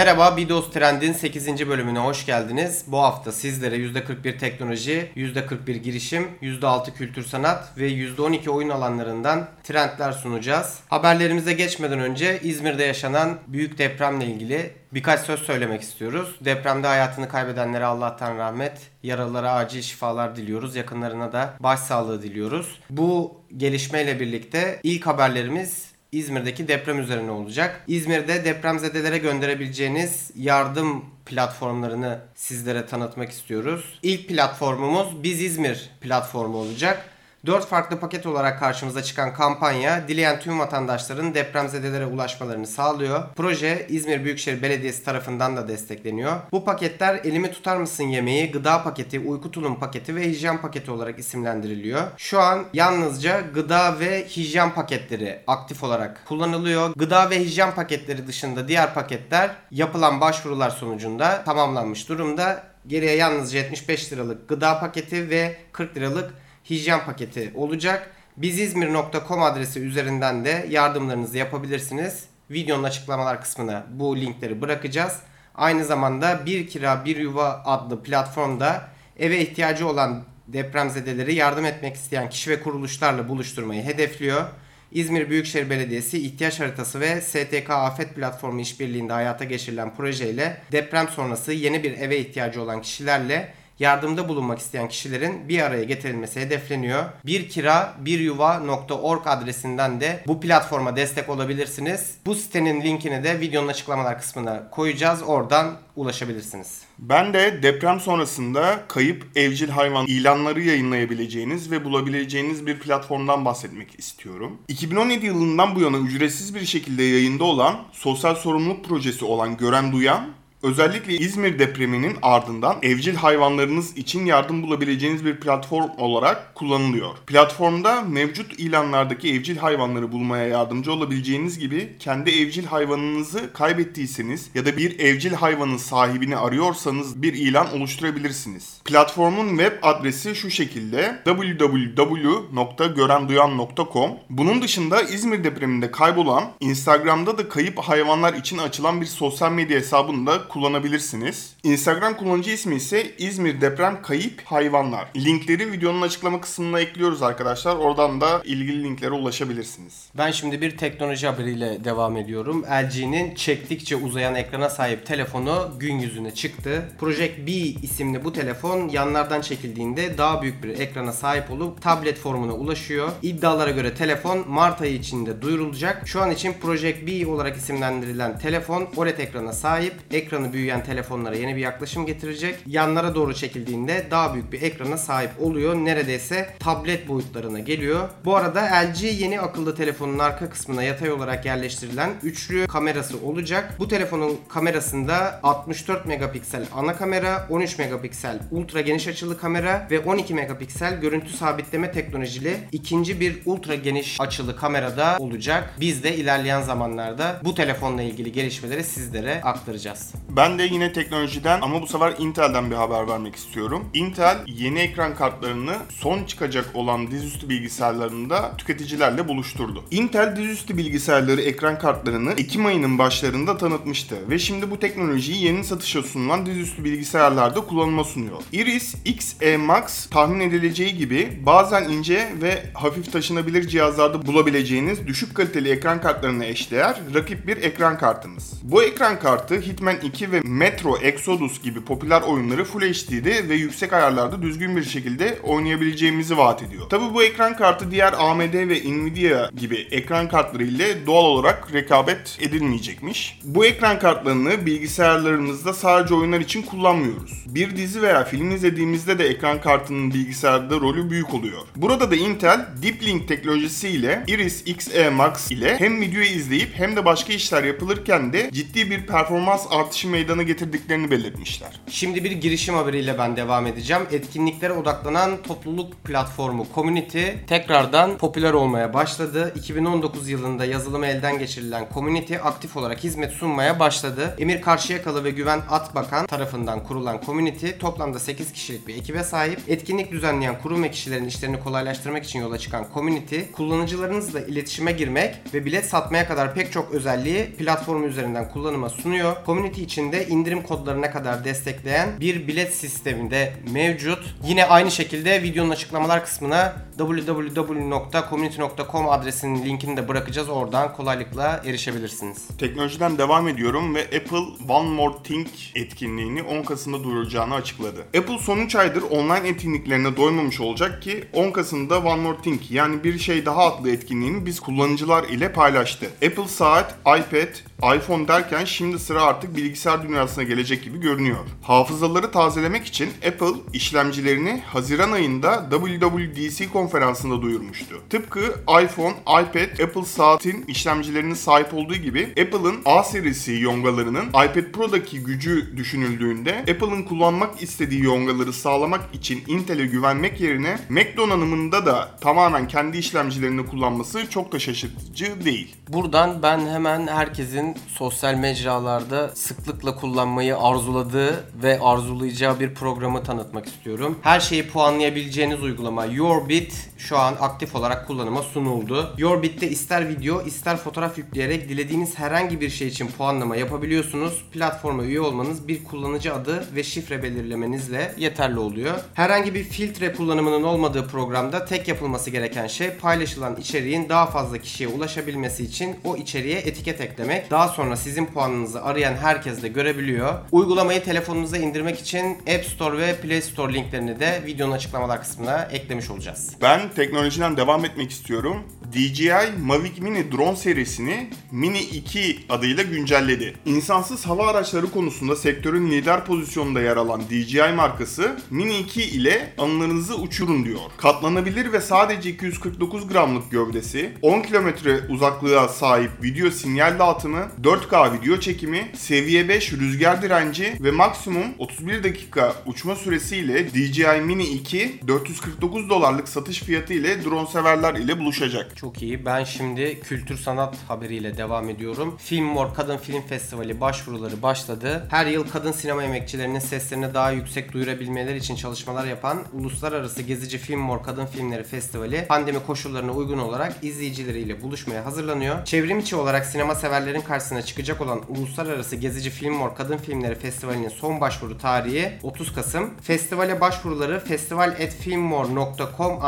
Merhaba, Bidos Trend'in 8. bölümüne hoş geldiniz. Bu hafta sizlere %41 teknoloji, %41 girişim, %6 kültür sanat ve %12 oyun alanlarından trendler sunacağız. Haberlerimize geçmeden önce İzmir'de yaşanan büyük depremle ilgili birkaç söz söylemek istiyoruz. Depremde hayatını kaybedenlere Allah'tan rahmet, yaralılara acil şifalar diliyoruz. Yakınlarına da başsağlığı diliyoruz. Bu gelişmeyle birlikte ilk haberlerimiz İzmir'deki deprem üzerine olacak. İzmir'de depremzedelere gönderebileceğiniz yardım platformlarını sizlere tanıtmak istiyoruz. İlk platformumuz Biz İzmir platformu olacak. 4 farklı paket olarak karşımıza çıkan kampanya dileyen tüm vatandaşların depremzedelere ulaşmalarını sağlıyor. Proje İzmir Büyükşehir Belediyesi tarafından da destekleniyor. Bu paketler elimi tutar mısın yemeği, gıda paketi, uyku tulum paketi ve hijyen paketi olarak isimlendiriliyor. Şu an yalnızca gıda ve hijyen paketleri aktif olarak kullanılıyor. Gıda ve hijyen paketleri dışında diğer paketler yapılan başvurular sonucunda tamamlanmış durumda. Geriye yalnızca 75 liralık gıda paketi ve 40 liralık hijyen paketi olacak. Bizizmir.com adresi üzerinden de yardımlarınızı yapabilirsiniz. Videonun açıklamalar kısmına bu linkleri bırakacağız. Aynı zamanda Bir Kira Bir Yuva adlı platformda eve ihtiyacı olan depremzedeleri yardım etmek isteyen kişi ve kuruluşlarla buluşturmayı hedefliyor. İzmir Büyükşehir Belediyesi ihtiyaç haritası ve STK Afet Platformu işbirliğinde hayata geçirilen projeyle deprem sonrası yeni bir eve ihtiyacı olan kişilerle yardımda bulunmak isteyen kişilerin bir araya getirilmesi hedefleniyor. Bir kira bir yuva.org adresinden de bu platforma destek olabilirsiniz. Bu sitenin linkini de videonun açıklamalar kısmına koyacağız. Oradan ulaşabilirsiniz. Ben de deprem sonrasında kayıp evcil hayvan ilanları yayınlayabileceğiniz ve bulabileceğiniz bir platformdan bahsetmek istiyorum. 2017 yılından bu yana ücretsiz bir şekilde yayında olan sosyal sorumluluk projesi olan Gören Duyan Özellikle İzmir depreminin ardından evcil hayvanlarınız için yardım bulabileceğiniz bir platform olarak kullanılıyor. Platformda mevcut ilanlardaki evcil hayvanları bulmaya yardımcı olabileceğiniz gibi kendi evcil hayvanınızı kaybettiyseniz ya da bir evcil hayvanın sahibini arıyorsanız bir ilan oluşturabilirsiniz. Platformun web adresi şu şekilde www.görenduyan.com Bunun dışında İzmir depreminde kaybolan, Instagram'da da kayıp hayvanlar için açılan bir sosyal medya hesabında kullanabilirsiniz. Instagram kullanıcı ismi ise İzmir Deprem Kayıp Hayvanlar. Linkleri videonun açıklama kısmına ekliyoruz arkadaşlar. Oradan da ilgili linklere ulaşabilirsiniz. Ben şimdi bir teknoloji haberiyle devam ediyorum. LG'nin çektikçe uzayan ekrana sahip telefonu gün yüzüne çıktı. Project B isimli bu telefon yanlardan çekildiğinde daha büyük bir ekrana sahip olup tablet formuna ulaşıyor. İddialara göre telefon Mart ayı içinde duyurulacak. Şu an için Project B olarak isimlendirilen telefon OLED ekrana sahip. Ekranı ekranı büyüyen telefonlara yeni bir yaklaşım getirecek. Yanlara doğru çekildiğinde daha büyük bir ekrana sahip oluyor. Neredeyse tablet boyutlarına geliyor. Bu arada LG yeni akıllı telefonun arka kısmına yatay olarak yerleştirilen üçlü kamerası olacak. Bu telefonun kamerasında 64 megapiksel ana kamera, 13 megapiksel ultra geniş açılı kamera ve 12 megapiksel görüntü sabitleme teknolojili ikinci bir ultra geniş açılı kamerada olacak. Biz de ilerleyen zamanlarda bu telefonla ilgili gelişmeleri sizlere aktaracağız. Ben de yine teknolojiden ama bu sefer Intel'den bir haber vermek istiyorum. Intel yeni ekran kartlarını son çıkacak olan dizüstü bilgisayarlarında tüketicilerle buluşturdu. Intel dizüstü bilgisayarları ekran kartlarını Ekim ayının başlarında tanıtmıştı ve şimdi bu teknolojiyi yeni satışa sunulan dizüstü bilgisayarlarda kullanıma sunuyor. Iris Xe Max tahmin edileceği gibi bazen ince ve hafif taşınabilir cihazlarda bulabileceğiniz düşük kaliteli ekran kartlarına eşdeğer rakip bir ekran kartımız. Bu ekran kartı Hitman 2 2 ve Metro Exodus gibi popüler oyunları Full HD'de ve yüksek ayarlarda düzgün bir şekilde oynayabileceğimizi vaat ediyor. Tabi bu ekran kartı diğer AMD ve Nvidia gibi ekran kartları ile doğal olarak rekabet edilmeyecekmiş. Bu ekran kartlarını bilgisayarlarımızda sadece oyunlar için kullanmıyoruz. Bir dizi veya film izlediğimizde de ekran kartının bilgisayarda rolü büyük oluyor. Burada da Intel Deep Link teknolojisiyle Iris Xe Max ile hem videoyu izleyip hem de başka işler yapılırken de ciddi bir performans artışı meydana getirdiklerini belirtmişler. Şimdi bir girişim haberiyle ben devam edeceğim. Etkinliklere odaklanan topluluk platformu Community tekrardan popüler olmaya başladı. 2019 yılında yazılımı elden geçirilen Community aktif olarak hizmet sunmaya başladı. Emir Karşıyakalı ve Güven Atbakan tarafından kurulan Community toplamda 8 kişilik bir ekibe sahip. Etkinlik düzenleyen kurum ve kişilerin işlerini kolaylaştırmak için yola çıkan Community, kullanıcılarınızla iletişime girmek ve bilet satmaya kadar pek çok özelliği platformu üzerinden kullanıma sunuyor. Community içinde indirim kodlarına kadar destekleyen bir bilet sisteminde mevcut. Yine aynı şekilde videonun açıklamalar kısmına www.community.com adresinin linkini de bırakacağız. Oradan kolaylıkla erişebilirsiniz. Teknolojiden devam ediyorum ve Apple One More Thing etkinliğini 10 Kasım'da duyuracağını açıkladı. Apple son 3 aydır online etkinliklerine doymamış olacak ki 10 Kasım'da One More Thing yani bir şey daha adlı etkinliğini biz kullanıcılar ile paylaştı. Apple saat, iPad, iPhone derken şimdi sıra artık bilgisayar dünyasına gelecek gibi görünüyor. Hafızaları tazelemek için Apple işlemcilerini Haziran ayında WWDC konferansında duyurmuştu. Tıpkı iPhone, iPad, Apple saatin işlemcilerine sahip olduğu gibi Apple'ın A serisi yongalarının iPad Pro'daki gücü düşünüldüğünde Apple'ın kullanmak istediği yongaları sağlamak için Intel'e güvenmek yerine Mac donanımında da tamamen kendi işlemcilerini kullanması çok da şaşırtıcı değil. Buradan ben hemen herkesin sosyal mecralarda sıklıkla kullanmayı arzuladığı ve arzulayacağı bir programı tanıtmak istiyorum. Her şeyi puanlayabileceğiniz uygulama Yourbit şu an aktif olarak kullanıma sunuldu. Yourbit'te ister video ister fotoğraf yükleyerek dilediğiniz herhangi bir şey için puanlama yapabiliyorsunuz. Platforma üye olmanız bir kullanıcı adı ve şifre belirlemenizle yeterli oluyor. Herhangi bir filtre kullanımının olmadığı programda tek yapılması gereken şey paylaşılan içeriğin daha fazla kişiye ulaşabilmesi için o içeriğe etiket eklemek. Daha sonra sizin puanınızı arayan herkes de görebiliyor. Uygulamayı telefonunuza indirmek için App Store ve Play Store linklerini de videonun açıklamalar kısmına eklemiş olacağız. Ben teknolojiden devam etmek istiyorum. DJI Mavic Mini drone serisini Mini 2 adıyla güncelledi. İnsansız hava araçları konusunda sektörün lider pozisyonunda yer alan DJI markası Mini 2 ile anılarınızı uçurun diyor. Katlanabilir ve sadece 249 gramlık gövdesi, 10 kilometre uzaklığa sahip video sinyal dağıtımı, 4K video çekimi, seviye 5 rüzgar direnci ve maksimum 31 dakika uçma süresiyle DJI Mini 2 449 dolarlık satış fiyatı ile drone severler ile buluşacak. Çok iyi. Ben şimdi kültür sanat haberiyle devam ediyorum. Filmmore Kadın Film Festivali başvuruları başladı. Her yıl kadın sinema emekçilerinin seslerini daha yüksek duyurabilmeleri için çalışmalar yapan Uluslararası Gezici Filmmore Kadın Filmleri Festivali pandemi koşullarına uygun olarak izleyicileriyle buluşmaya hazırlanıyor. Çevrim içi olarak sinema severlerin karşısına çıkacak olan Uluslararası Gezici Filmmore Kadın Filmleri Festivali'nin son başvuru tarihi 30 Kasım. Festivale başvuruları festival.filmmore.com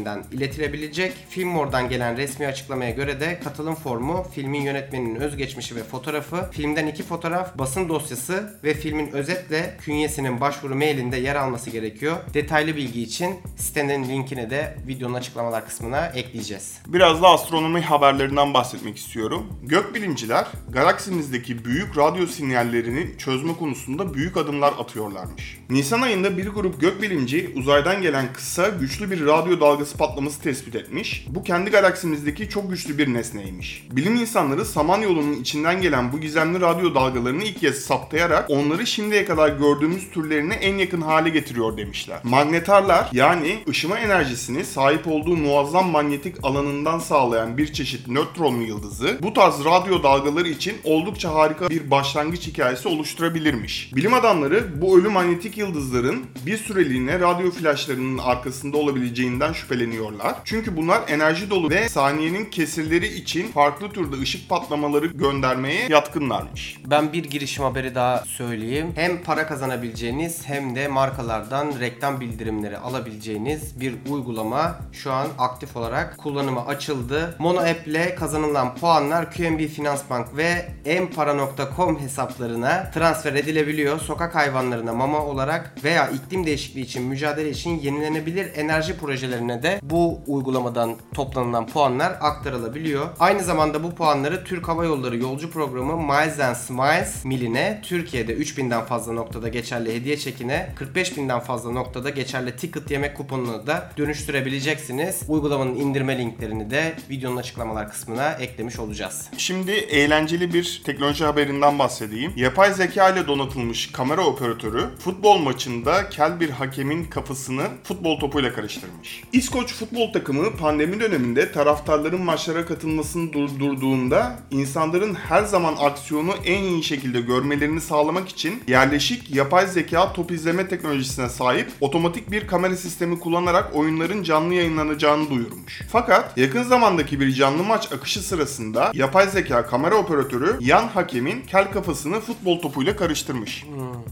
adresinden iletilebilecek. Filmmore'dan gelen resmi açıklamaya göre de katılım formu, filmin yönetmeninin özgeçmişi ve fotoğrafı, filmden iki fotoğraf, basın dosyası ve filmin özetle künyesinin başvuru mailinde yer alması gerekiyor. Detaylı bilgi için sitenin linkini de videonun açıklamalar kısmına ekleyeceğiz. Biraz da astronomi haberlerinden bahsetmek istiyorum. Gökbilimciler galaksimizdeki büyük radyo sinyallerini çözme konusunda büyük adımlar atıyorlarmış. Nisan ayında bir grup gökbilimci uzaydan gelen kısa güçlü bir radyo dalgası patlaması tespit etmiş. Bu kendi galaksimizdeki çok güçlü bir nesneymiş. Bilim insanları Samanyolu'nun içinden gelen bu gizemli radyo dalgalarını ilk kez saptayarak onları şimdiye kadar gördüğümüz türlerine en yakın hale getiriyor demişler. Magnetarlar yani ışıma enerjisini sahip olduğu muazzam manyetik alanından sağlayan bir çeşit nötron yıldızı bu tarz radyo dalgaları için oldukça harika bir başlangıç hikayesi oluşturabilirmiş. Bilim adamları bu ölü manyetik yıldızların bir süreliğine radyo flaşlarının arkasında olabileceğinden şüpheleniyorlar. Çünkü bunlar enerji dolu ve saniyenin kesirleri için farklı türde ışık patlamaları göndermeye yatkınlarmış. Ben bir girişim haberi daha söyleyeyim. Hem para kazanabileceğiniz hem de markalardan reklam bildirimleri alabileceğiniz bir uygulama şu an aktif olarak kullanıma açıldı. Mono App ile kazanılan puanlar QNB Finansbank ve empara.com hesaplarına transfer edilebiliyor. Sokak hayvanlarına mama olarak veya iklim değişikliği için mücadele için yenilenebilir enerji projelerine de bu uygulamadan toplanılan puanlar aktarılabiliyor. Aynı zamanda bu puanları Türk Hava Yolları yolcu programı Miles and Smiles miline Türkiye'de 3000'den fazla noktada geçerli hediye çekine 45.000'den fazla noktada geçerli ticket yemek kuponunu da dönüştürebileceksiniz. Uygulamanın indirme linklerini de videonun açıklamalar kısmına eklemiş olacağız. Şimdi eğlenceli bir teknoloji haberinden bahsedeyim. Yapay zeka ile donatılmış kamera operatörü futbol maçında kel bir hakemin kafasını futbol topuyla karıştırmış. İskoç futbol takımı pandemi döneminde taraftarların maçlara katılmasını durdurduğunda insanların her zaman aksiyonu en iyi şekilde görmelerini sağlamak için yerleşik yapay zeka top izleme teknolojisine sahip otomatik bir kamera sistemi kullanarak oyunların canlı yayınlanacağını duyurmuş. Fakat yakın zamandaki bir canlı maç akışı sırasında yapay zeka kamera operatörü yan hakemin kel kafasını futbol topuyla karıştırmış.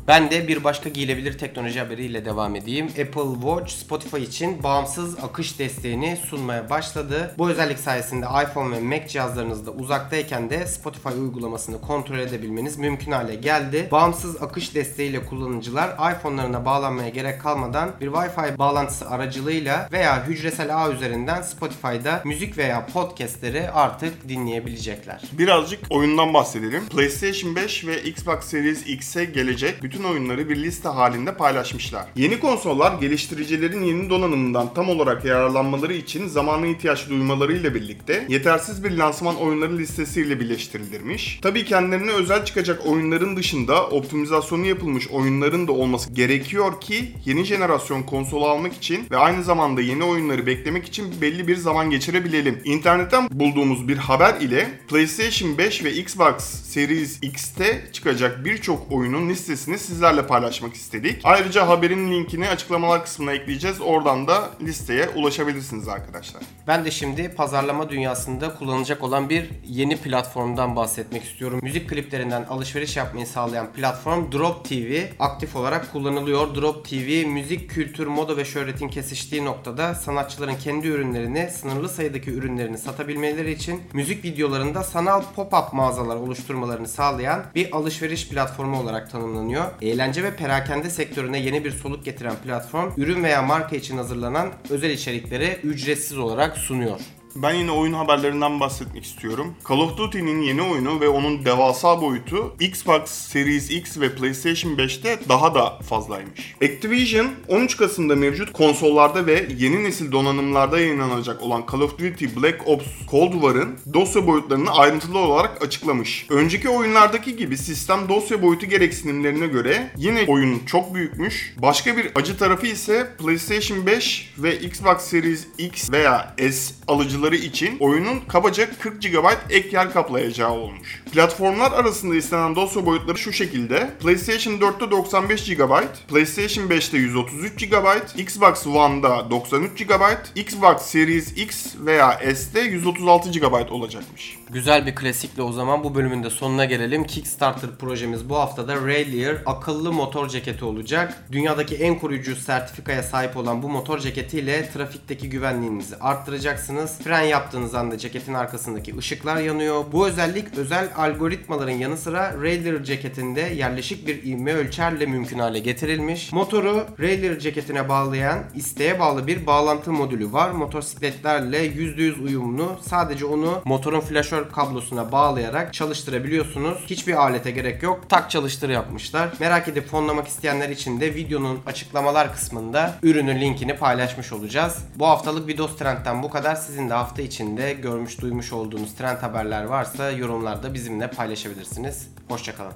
Ben de bir başka giyilebilir teknoloji haberiyle devam edeyim. Apple Watch Spotify için bağımsız akış desteğini sunmaya başladı. Bu özellik sayesinde iPhone ve Mac cihazlarınızda uzaktayken de Spotify uygulamasını kontrol edebilmeniz mümkün hale geldi. Bağımsız akış desteğiyle kullanıcılar iPhone'larına bağlanmaya gerek kalmadan bir Wi-Fi bağlantısı aracılığıyla veya hücresel ağ üzerinden Spotify'da müzik veya podcastleri artık dinleyebilecekler. Birazcık oyundan bahsedelim. PlayStation 5 ve Xbox Series X'e gelecek bütün oyunları bir liste halinde paylaşmışlar. Yeni konsollar geliştiricilerin yeni donanımından tam olarak yararlanmaları için zamana ihtiyaç duymalarıyla birlikte yetersiz bir lansman oyunları listesiyle birleştirilmiş. Tabii kendilerine özel çıkacak oyunların dışında optimizasyonu yapılmış oyunların da olması gerekiyor ki yeni jenerasyon konsolu almak için ve aynı zamanda yeni oyunları beklemek için belli bir zaman geçirebilelim. İnternetten bulduğumuz bir haber ile PlayStation 5 ve Xbox Series X'te çıkacak birçok oyunun listesini sizlerle paylaşmak istedik. Ayrıca haberin linkini açıklamalar kısmına ekleyeceğiz. Oradan da listeye ulaşabilirsiniz arkadaşlar. Ben de şimdi pazarlama dünyasında kullanılacak olan bir yeni platformdan bahsetmek istiyorum. Müzik kliplerinden alışveriş yapmayı sağlayan platform Drop TV aktif olarak kullanılıyor. Drop TV müzik, kültür, moda ve şöhretin kesiştiği noktada sanatçıların kendi ürünlerini, sınırlı sayıdaki ürünlerini satabilmeleri için müzik videolarında sanal pop-up mağazalar oluşturmalarını sağlayan bir alışveriş platformu olarak tanımlanıyor. Eğlence ve perakende sektörüne yeni bir soluk getiren platform, ürün veya marka için hazırlanan özel içerikleri ücretsiz olarak sunuyor. Ben yine oyun haberlerinden bahsetmek istiyorum. Call of Duty'nin yeni oyunu ve onun devasa boyutu Xbox Series X ve PlayStation 5'te daha da fazlaymış. Activision 13 Kasım'da mevcut konsollarda ve yeni nesil donanımlarda yayınlanacak olan Call of Duty Black Ops Cold War'ın dosya boyutlarını ayrıntılı olarak açıklamış. Önceki oyunlardaki gibi sistem dosya boyutu gereksinimlerine göre yine oyun çok büyükmüş. Başka bir acı tarafı ise PlayStation 5 ve Xbox Series X veya S alıcıları için oyunun kabaca 40 GB ek yer kaplayacağı olmuş. Platformlar arasında istenen dosya boyutları şu şekilde. PlayStation 4'te 95 GB, PlayStation 5'te 133 GB, Xbox One'da 93 GB, Xbox Series X veya S'te 136 GB olacakmış. Güzel bir klasikle o zaman bu bölümün de sonuna gelelim. Kickstarter projemiz bu haftada Raylear akıllı motor ceketi olacak. Dünyadaki en koruyucu sertifikaya sahip olan bu motor ceketiyle trafikteki güvenliğinizi arttıracaksınız. Fren yaptığınız anda ceketin arkasındaki ışıklar yanıyor. Bu özellik özel algoritmaların yanı sıra Raylear ceketinde yerleşik bir ivme ölçerle mümkün hale getirilmiş. Motoru Raylear ceketine bağlayan isteğe bağlı bir bağlantı modülü var. Motosikletlerle %100 uyumlu. Sadece onu motorun flaşör kablosuna bağlayarak çalıştırabiliyorsunuz. Hiçbir alete gerek yok. Tak çalıştır yapmışlar. Merak edip fonlamak isteyenler için de videonun açıklamalar kısmında ürünün linkini paylaşmış olacağız. Bu haftalık Vidos Trend'den bu kadar. Sizin de hafta içinde görmüş duymuş olduğunuz trend haberler varsa yorumlarda bizimle paylaşabilirsiniz. Hoşçakalın.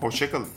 Hoşçakalın.